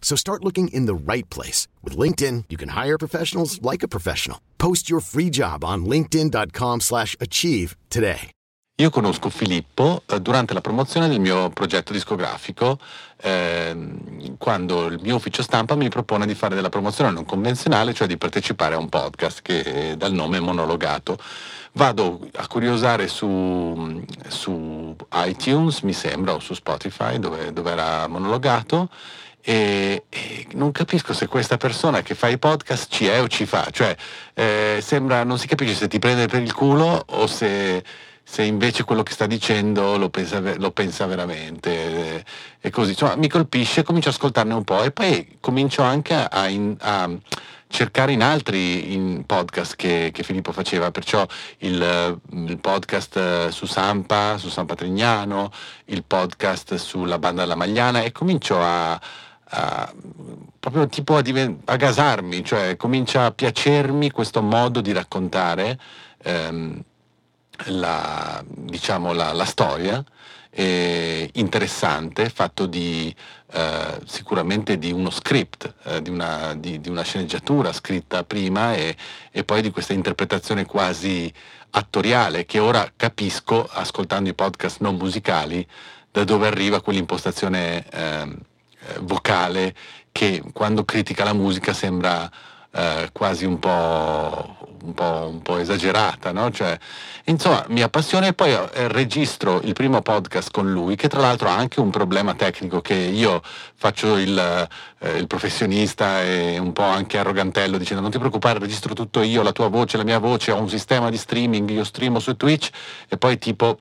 So start looking in the right place. With LinkedIn, you can hire professionals like a professional. Post your free job on linkedin.com slash achieve today. Io conosco Filippo eh, durante la promozione del mio progetto discografico, ehm, quando il mio ufficio stampa mi propone di fare della promozione non convenzionale, cioè di partecipare a un podcast che è dal nome Monologato. Vado a curiosare su, su iTunes, mi sembra, o su Spotify, dove, dove era monologato, e, e, non capisco se questa persona che fa i podcast ci è o ci fa, cioè eh, sembra, non si capisce se ti prende per il culo o se, se invece quello che sta dicendo lo pensa, lo pensa veramente. E così, insomma mi colpisce, comincio ad ascoltarne un po' e poi comincio anche a, in, a cercare in altri in podcast che, che, Filippo faceva, perciò il, il, podcast su Sampa, su San Patrignano, il podcast sulla banda della Magliana e comincio a, a proprio tipo a, divent- a, gasarmi, cioè comincia a piacermi questo modo di raccontare ehm, la, diciamo, la, la storia interessante, fatto di eh, sicuramente di uno script, eh, di, una, di, di, una, sceneggiatura scritta prima e, e, poi di questa interpretazione quasi attoriale che ora capisco ascoltando i podcast non musicali da dove arriva quell'impostazione eh, vocale che quando critica la musica sembra eh, quasi un po', un po', un po esagerata, no? Cioè, insomma, mi appassiona e poi eh, registro il primo podcast con lui, che tra l'altro ha anche un problema tecnico che io faccio il, eh, il professionista e un po' anche arrogantello dicendo non ti preoccupare, registro tutto io, la tua voce, la mia voce, ho un sistema di streaming, io streamo su Twitch e poi tipo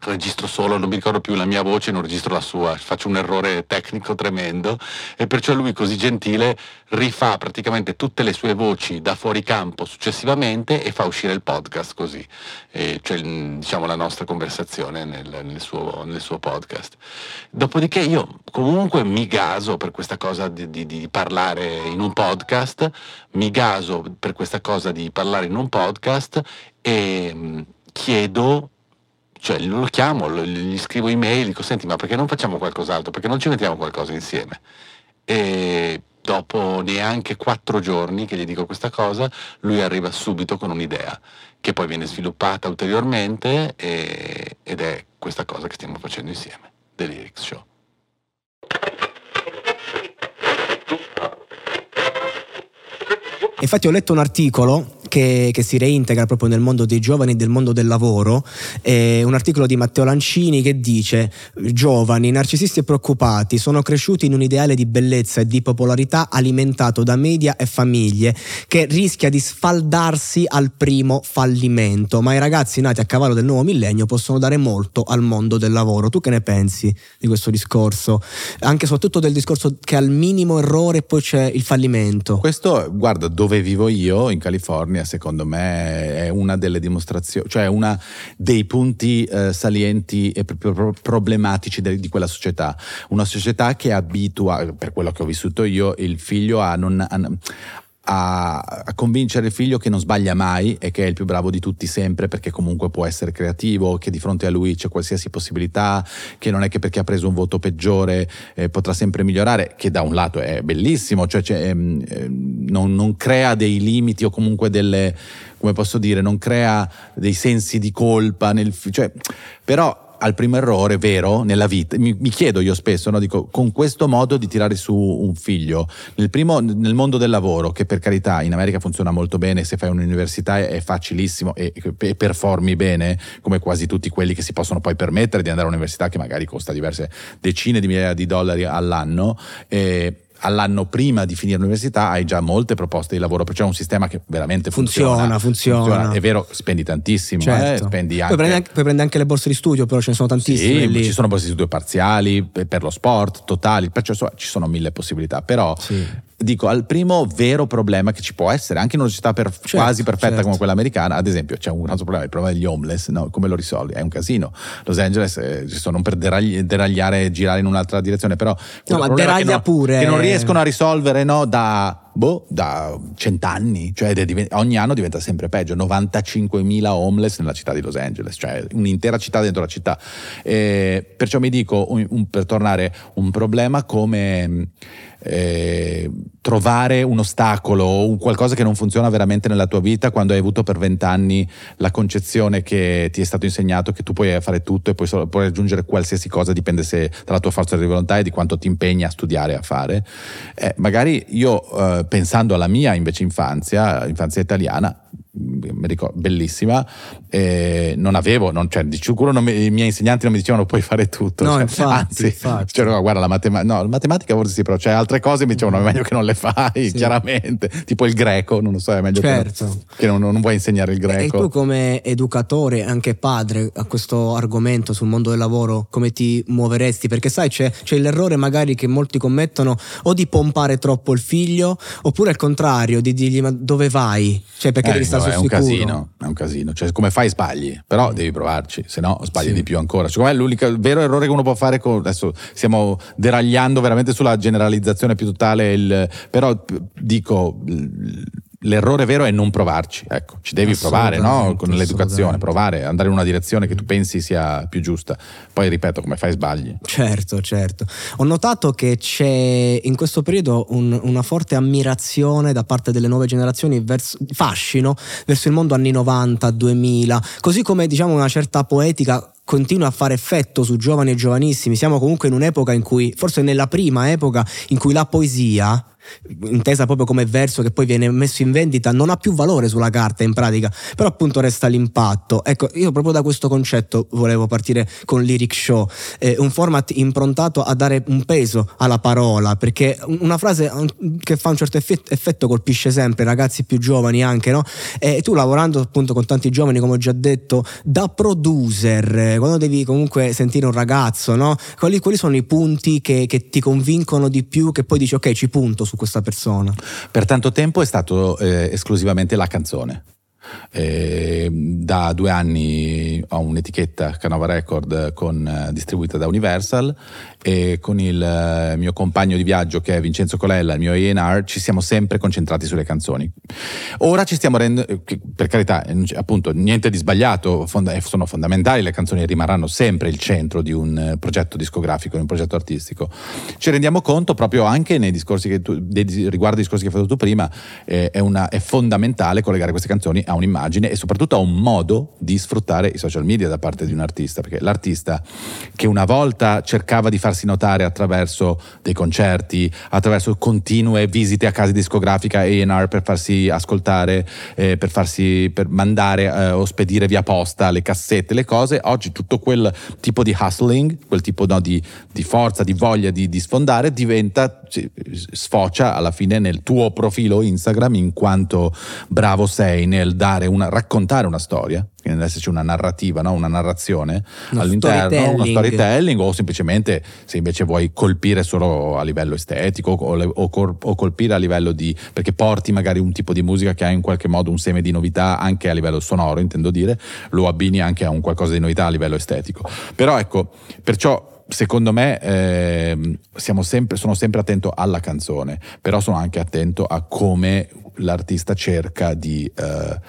registro solo, non mi ricordo più la mia voce, non registro la sua, faccio un errore tecnico tremendo. E perciò lui così gentile rifà praticamente tutte le sue voci da fuori campo successivamente e fa uscire il podcast così, e cioè diciamo la nostra conversazione nel, nel, suo, nel, suo, podcast. Dopodiché io comunque mi gaso per questa cosa di, di, di parlare in un podcast, mi gaso per questa cosa di parlare in un podcast e chiedo cioè lo chiamo, gli scrivo email, dico senti ma perché non facciamo qualcos'altro, perché non ci mettiamo qualcosa insieme? E dopo neanche quattro giorni che gli dico questa cosa, lui arriva subito con un'idea che poi viene sviluppata ulteriormente e, ed è questa cosa che stiamo facendo insieme, The Lyrics Show. Infatti ho letto un articolo che, che, si reintegra proprio nel mondo dei giovani e del mondo del lavoro. È un articolo di Matteo Lancini che dice: Giovani, narcisisti e preoccupati sono cresciuti in un ideale di bellezza e di popolarità alimentato da media e famiglie che rischia di sfaldarsi al primo fallimento. Ma i ragazzi nati a cavallo del nuovo millennio possono dare molto al mondo del lavoro. Tu che ne pensi di questo discorso? Anche soprattutto del discorso che al minimo errore poi c'è il fallimento. Questo, guarda, dove vivo io in California California secondo me è una delle dimostrazioni, cioè una dei punti eh, salienti e pro- problematici de- di quella società. Una società che abitua, per quello che ho vissuto io, il figlio a non... A, a, a, convincere il figlio che non sbaglia mai e che è il più bravo di tutti sempre perché comunque può essere creativo, che di fronte a lui c'è qualsiasi possibilità, che non è che perché ha preso un voto peggiore eh, potrà sempre migliorare, che da un lato è bellissimo, cioè, cioè eh, non, non, crea dei limiti o comunque delle, come posso dire, non crea dei sensi di colpa, nel, cioè, però al primo errore vero nella vita, mi, mi chiedo io spesso, no? Dico, con questo modo di tirare su un figlio, nel, primo, nel mondo del lavoro, che per carità in America funziona molto bene, se fai un'università è facilissimo e, e performi bene, come quasi tutti quelli che si possono poi permettere di andare all'università, che magari costa diverse decine di migliaia di dollari all'anno. Eh, all'anno prima di finire l'università hai già molte proposte di lavoro, perciò è un sistema che veramente funziona. Funziona, funziona. funziona. È vero, spendi tantissimo, certo. eh? spendi anche... Poi prendi, anche, poi prendi anche le borse di studio, però ce ne sono tantissime. Sì, lì. ci sono borse di studio parziali, per, per lo sport, totali, perciò ci sono mille possibilità, però sì dico, al primo vero problema che ci può essere, anche in una città per, certo, quasi perfetta certo. come quella americana, ad esempio c'è un altro problema, il problema degli homeless, no? come lo risolvi? È un casino. Los Angeles eh, sono per deragli- deragliare e girare in un'altra direzione, però... No, ma deraglia che non, pure. Che non riescono a risolvere no, da... Boh, da cent'anni, cioè ogni anno diventa sempre peggio. 95.000 homeless nella città di Los Angeles, cioè un'intera città dentro la città. E perciò mi dico, un, un, per tornare, un problema come eh, trovare un ostacolo o un qualcosa che non funziona veramente nella tua vita quando hai avuto per vent'anni la concezione che ti è stato insegnato che tu puoi fare tutto e puoi, solo, puoi raggiungere qualsiasi cosa, dipende se dalla tua forza di volontà e di quanto ti impegni a studiare e a fare. Eh, magari io, eh, pensando alla mia invece infanzia, infanzia italiana, ricordo, bellissima, e non avevo, non, cioè, di sicuro mi, i miei insegnanti non mi dicevano puoi fare tutto. No, cioè, infatti, anzi, infatti. Cioè, no, guarda, la, matematica, no, la matematica forse sì, però c'è altre cose mi dicevano è meglio che non le fai, Sì. chiaramente, tipo il greco, non lo so, è meglio Certo. che, non, che non, non vuoi insegnare il E greco. tu come educatore, anche padre, a questo argomento sul mondo del lavoro, come ti muoveresti? Perché sai, c'è, c'è l'errore magari che molti commettono o di pompare troppo il figlio, oppure al contrario, di dirgli ma dove vai? Cioè perché Eh, devi stare è un sicuro? casino, è un casino. Cioè, come fai sbagli, però devi provarci, se no sbagli Sì. di più ancora. Secondo me l'unico il vero errore che uno può fare, con, adesso stiamo deragliando veramente sulla generalizzazione più totale, il- però dico... L'errore vero è non provarci, ecco, ci devi provare no? Con l'educazione, provare, andare in una direzione che tu pensi sia più giusta. Poi ripeto, come fai sbagli. Certo, certo. Ho notato che c'è in questo periodo un- una forte ammirazione da parte delle nuove generazioni, verso, fascino verso il mondo anni 90, 2000, così come diciamo una certa poetica continua a fare effetto su giovani e giovanissimi. Siamo comunque in un'epoca in cui, forse nella prima epoca, in cui la poesia intesa proprio come verso che poi viene messo in vendita non ha più valore sulla carta in pratica però appunto resta l'impatto ecco io proprio da questo concetto volevo partire con Lyric Show eh, un format improntato a dare un peso alla parola perché una frase che fa un certo effetto, colpisce sempre ragazzi più giovani anche no? e tu lavorando appunto con tanti giovani come ho già detto da producer eh, quando devi comunque sentire un ragazzo no? quali, quali sono i punti che, che ti convincono di più che poi dici ok ci punto su questa persona Per tanto tempo è stato eh, esclusivamente la canzone. Eh, da due anni ho un'etichetta Canova Record con, eh, distribuita da Universal e con il eh, mio compagno di viaggio che è Vincenzo Colella, il mio A&R, ci siamo sempre concentrati sulle canzoni. Ora ci stiamo rendendo, che, per carità, eh, appunto, niente di sbagliato, fonda- eh, sono fondamentali, le canzoni rimarranno sempre il centro di un eh, progetto discografico, di un progetto artistico. Ci rendiamo conto proprio anche nei discorsi che tu, dei- riguardo ai discorsi che hai fatto tu prima, eh, è, una- è fondamentale collegare queste canzoni a un'immagine e soprattutto a un modo di sfruttare i social media da parte di un artista, perché l'artista che una volta cercava di farsi notare attraverso dei concerti, attraverso continue visite a case discografica A&R per farsi ascoltare, eh, per farsi per mandare eh, o spedire via posta le cassette, le cose, oggi tutto quel tipo di hustling, quel tipo no, di, di forza, di voglia di, di sfondare diventa, ci- sfocia alla fine nel tuo profilo Instagram in quanto bravo sei nel dare una, raccontare una storia, quindi deve esserci una narrativa, no? una narrazione Uno all'interno, uno storytelling. storytelling o semplicemente se invece vuoi colpire solo a livello estetico o, o o colpire a livello di perché porti magari un tipo di musica che ha in qualche modo un seme di novità anche a livello sonoro intendo dire lo abbini anche a un qualcosa di novità a livello estetico però ecco perciò Secondo me siamo sempre, sono sempre attento alla canzone, però sono anche attento a come l'artista cerca di eh,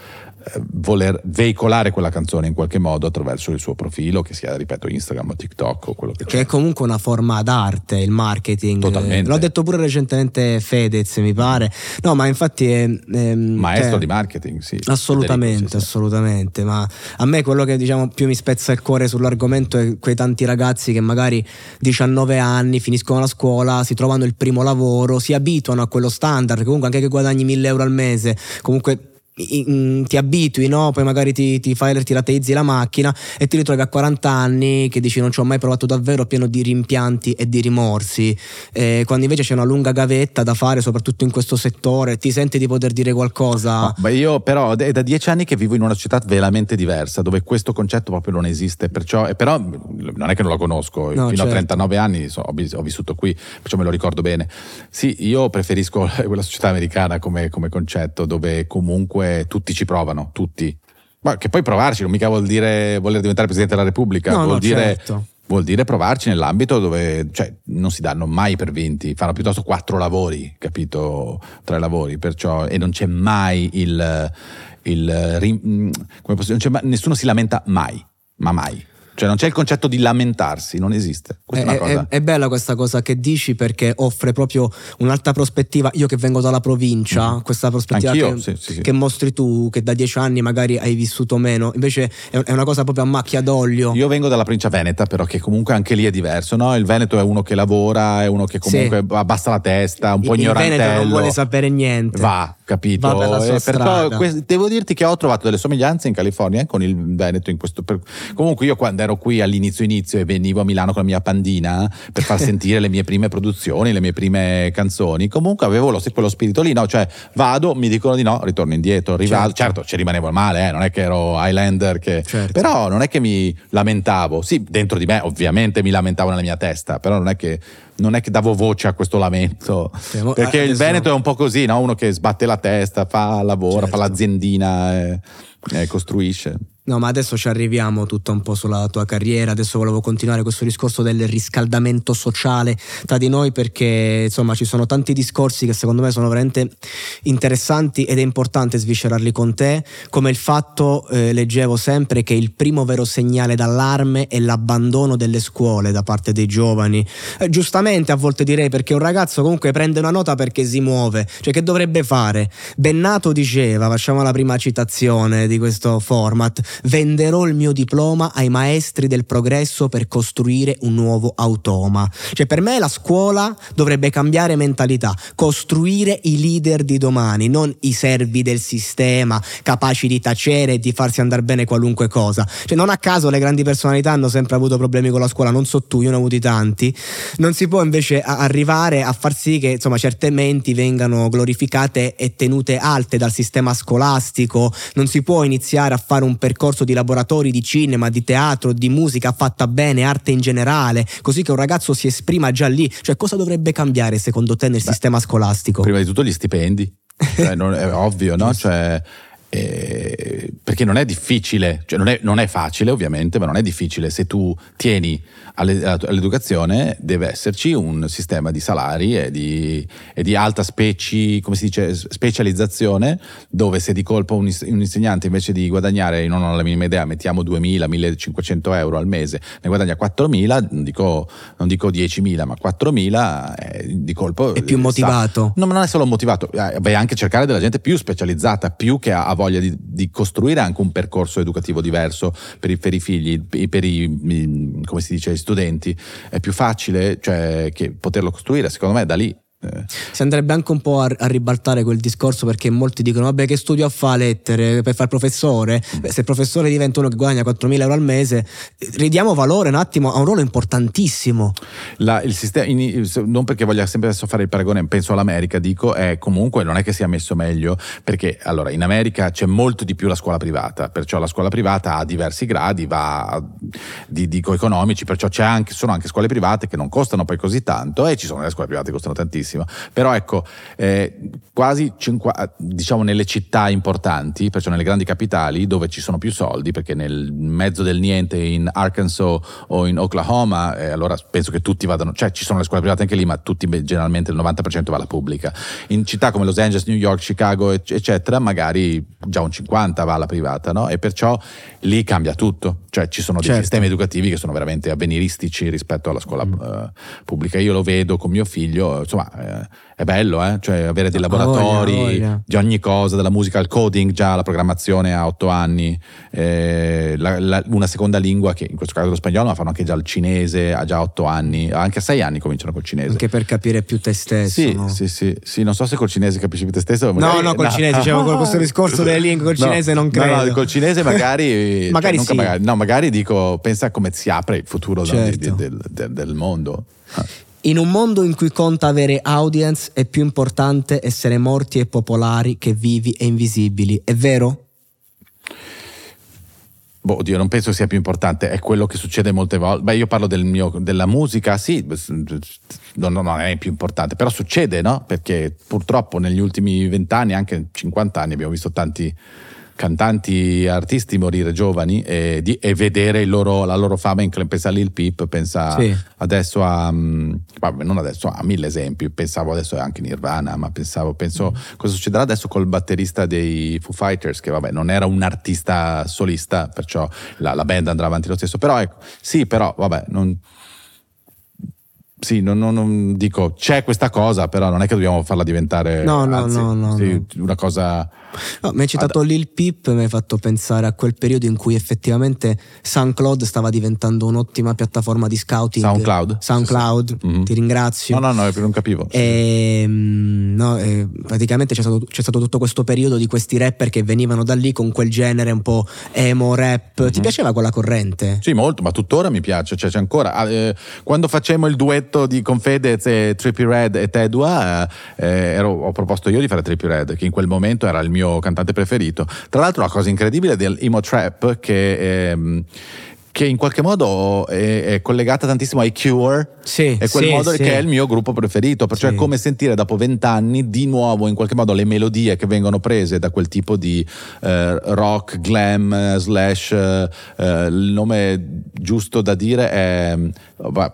voler veicolare quella canzone in qualche modo attraverso il suo profilo, che sia, ripeto, Instagram o TikTok o quello che Che è comunque una forma d'arte, il marketing. Totalmente. L'ho detto pure recentemente Fedez, mi pare. No, ma infatti è... è Maestro cioè, di marketing, sì. Assolutamente, Federico, sì, sì. assolutamente. Ma a me quello che diciamo più mi spezza il cuore sull'argomento è quei tanti ragazzi che magari 19 anni finiscono la scuola, si trovano il primo lavoro, si abituano a quello standard, comunque anche che guadagni 1000 euro al mese, comunque i- i- ti abitui, no? poi magari ti, ti fai ti rateizzi la macchina e ti ritrovi a 40 anni che dici non ci ho mai provato davvero pieno di rimpianti e di rimorsi Eh, quando invece c'è una lunga gavetta da fare soprattutto in questo settore ti senti di poter dire qualcosa No, beh, io però è da dieci anni che vivo in una città veramente diversa, dove questo concetto proprio non esiste, perciò, e però non è che non lo conosco, No, fino certo. a 39 anni so- ho, ho vissuto qui, perciò me lo ricordo bene. Sì, io preferisco quella società americana come, come concetto, dove comunque tutti ci provano, tutti. Ma che poi provarci non mica vuol dire voler diventare Presidente della Repubblica, No, vuol no, dire... certo. Vuol dire provarci nell'ambito dove cioè, non si danno mai per vinti, fanno piuttosto quattro lavori, capito? Tre lavori, perciò, e non c'è mai il. il rim- come posso- mai- nessuno si lamenta mai, ma mai. Cioè non c'è il concetto di lamentarsi, non esiste. È, È, una cosa. è- bella questa cosa che dici perché offre proprio un'altra prospettiva. Io che vengo dalla provincia, Mhm. questa prospettiva Anch'io, che, sì, sì, sì. che mostri tu, che da dieci anni magari hai vissuto meno, invece è, una cosa proprio a macchia d'olio. Io vengo dalla provincia veneta, però che comunque anche lì è diverso, no? Il Veneto è uno che lavora, è uno che comunque abbassa la testa, un po' il ignorantello. Veneto non vuole sapere niente. Va, capito? Eh, perciò que- devo dirti che ho trovato delle somiglianze in California con il Veneto in questo. per- Comunque, io quando ero qui all'inizio inizio e venivo a Milano con la mia pandina per far sentire le mie prime produzioni, le mie prime canzoni, comunque avevo lo, quello spirito lì, no? Cioè, vado, mi dicono di no, ritorno indietro, rivado. Certo. Certo, ci rimanevo male, eh, non è che ero Highlander che. Certo. Però non è che mi lamentavo. Sì, dentro di me, ovviamente mi lamentavo nella mia testa, però non è che. Non è che davo voce a questo lamento, mo- perché il Veneto è un po' così, no? uno che sbatte la testa, fa, lavora, Certo. fa l'aziendina, e, e costruisce. No, ma adesso ci arriviamo tutto un po' sulla tua carriera. Adesso volevo continuare questo discorso del riscaldamento sociale tra di noi perché insomma ci sono tanti discorsi che secondo me sono veramente interessanti ed è importante sviscerarli con te, come il fatto, eh, leggevo sempre, che il primo vero segnale d'allarme è l'abbandono delle scuole da parte dei giovani. Eh, giustamente a volte direi perché un ragazzo comunque prende una nota perché si muove, cioè che dovrebbe fare? Bennato diceva, facciamo la prima citazione di questo format, venderò il mio diploma ai maestri del progresso per costruire un nuovo automa. Cioè per me la scuola dovrebbe cambiare mentalità, costruire i leader di domani, non i servi del sistema, capaci di tacere e di farsi andare bene qualunque cosa. Cioè non a caso le grandi personalità hanno sempre avuto problemi con la scuola, non so tu, io ne ho avuti tanti. Non si può invece arrivare a far sì che insomma certe menti vengano glorificate e tenute alte dal sistema scolastico, non si può iniziare a fare un percorso di laboratori di cinema, di teatro, di musica fatta bene, arte in generale, così che un ragazzo si esprima già lì. Cioè cosa dovrebbe cambiare secondo te nel sistema scolastico? Prima di tutto gli stipendi, Cioè, non- è ovvio, no? Cioè, eh, perché non è difficile, cioè non, è, non è facile ovviamente, ma non è difficile. Se tu tieni alle- all'educazione deve esserci un sistema di salari e di, e di alta speci, come si dice, specializzazione, dove se di colpo un, ins- un insegnante invece di guadagnare, non ho la minima idea, mettiamo 2.000, 1.500 euro al mese, ne guadagna 4.000, non dico, non dico 10.000, ma 4.000, eh, di colpo... È più sa- motivato. No, ma non è solo motivato, eh, vai anche a cercare della gente più specializzata, più che ha voglia di, di costruire anche un percorso educativo diverso per i, per i figli, per i, come si dice, studenti. È più facile cioè, poterlo costruire, secondo me, da lì. Si andrebbe anche un po' a, a ribaltare quel discorso perché molti dicono vabbè che studio a fare lettere per fare professore Beh, se il professore diventa uno che guadagna 4.000 euro al mese ridiamo valore un attimo a un ruolo importantissimo La- il sistema, in- non perché voglia sempre adesso fare il paragone, penso all'America, dico, è comunque non è che sia messo meglio, perché allora in America c'è molto di più la scuola privata, perciò la scuola privata ha diversi gradi, va di, dico economici, perciò anche, sono anche scuole private che non costano poi così tanto e ci sono le scuole private che costano tantissimo. Bellissimo. Però ecco, eh, quasi cinqu- diciamo nelle città importanti, perciò nelle grandi capitali dove ci sono più soldi, perché nel mezzo del niente in Arkansas o in Oklahoma, eh, allora penso che tutti vadano, cioè ci sono le scuole private anche lì, ma tutti generalmente il 90% va alla pubblica. In città come Los Angeles, New York, Chicago, eccetera, magari già un 50% va alla privata, no? E perciò lì cambia tutto, cioè ci sono dei Certo. sistemi educativi che sono veramente avveniristici rispetto alla scuola Mm. eh, pubblica. Io lo vedo con mio figlio, insomma, eh, è bello, eh? cioè avere dei laboratori voglia, ha voglia. di ogni cosa, dalla musica al coding, già la programmazione a otto anni, eh, la- la- una seconda lingua che in questo caso lo spagnolo, ma fanno anche già il cinese a già otto anni, anche a sei anni cominciano col cinese. Anche per capire più te stesso. Sì, no? sì, sì, sì, non so se col cinese capisci più te stesso. No, magari- no, col cinese, dicevo, con questo discorso delle lingue, col No, cinese non no, credo. No, col cinese magari, Magari cioè, sì. che no, magari dico, pensa a come si apre il futuro no, Certo. di- del, del- del mondo. In un mondo in cui conta avere audience è più importante essere morti e popolari che vivi e invisibili, è vero? Boh, oddio, non penso sia più importante, è quello che succede molte volte. Beh, io parlo del mio- della musica, sì, non, non è più importante, però succede, no? Perché purtroppo negli ultimi vent'anni, anche 50 anni, abbiamo visto tanti cantanti, artisti morire giovani e, di- e vedere loro- la loro fama in pensa a Lil Peep, pensa Sì. adesso a mm, vabbè, non adesso a mille esempi. Pensavo adesso anche Nirvana ma pensavo penso cosa succederà adesso col batterista dei Foo Fighters che vabbè non era un artista solista perciò la, la band andrà avanti lo stesso. Però ecco sì però vabbè non sì, non, non- non dico c'è questa cosa, però non è che dobbiamo farla diventare No, no, anzi, no, no, sì, no. una cosa. No, mi hai citato Lil Peep, mi hai fatto pensare a quel periodo in cui effettivamente SoundCloud stava diventando un'ottima piattaforma di scouting. SoundCloud? SoundCloud, Sì, sì. Mhm. ti ringrazio. No, no, no, non capivo. E, mm, no, eh, praticamente c'è stato, c'è stato tutto questo periodo di questi rapper che venivano da lì con quel genere un po' emo rap. Ti piaceva quella corrente? Sì, molto, ma tuttora mi piace, cioè c'è ancora. Ah, eh, quando facemmo il duetto di Confedez e Trippy Red e Tedua, eh, eh, ero- ho proposto io di fare Trippy Red, che in quel momento era il mio cantante preferito. Tra l'altro, la cosa incredibile del emo trap che. ehm, che in qualche modo è, è collegata tantissimo ai Cure, Sì, è quel sì, modo sì. che è il mio gruppo preferito, perciò Sì. è come sentire dopo vent'anni di nuovo in qualche modo le melodie che vengono prese da quel tipo di eh, rock, glam, eh, slash, eh, eh, il nome giusto da dire è,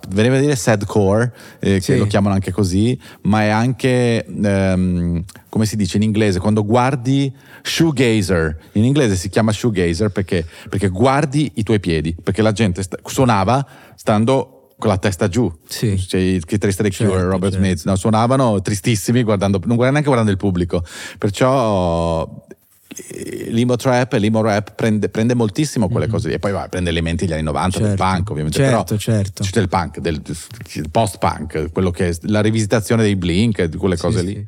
veniva a dire sadcore, eh, Sì. che lo chiamano anche così, ma è anche, ehm, come si dice in inglese, quando guardi shoegazer, in inglese si chiama shoegazer perché, perché guardi i tuoi piedi, perché la gente sta- suonava stando con la testa giù. Sì. Cioè, i chitarristi dei Cure, Certo, Robert certo. Smith, no, suonavano tristissimi, guardando, non guardano neanche guardando il pubblico. Perciò eh, l'emo trap e l'emo rap prende, prende moltissimo quelle cose lì. E poi va, prende elementi degli anni 90 del Mhm. Certo. punk, ovviamente. Certo, però certo. C'è del punk, del, del post-punk, quello che è la rivisitazione dei Blink, di quelle Sì, cose sì. lì.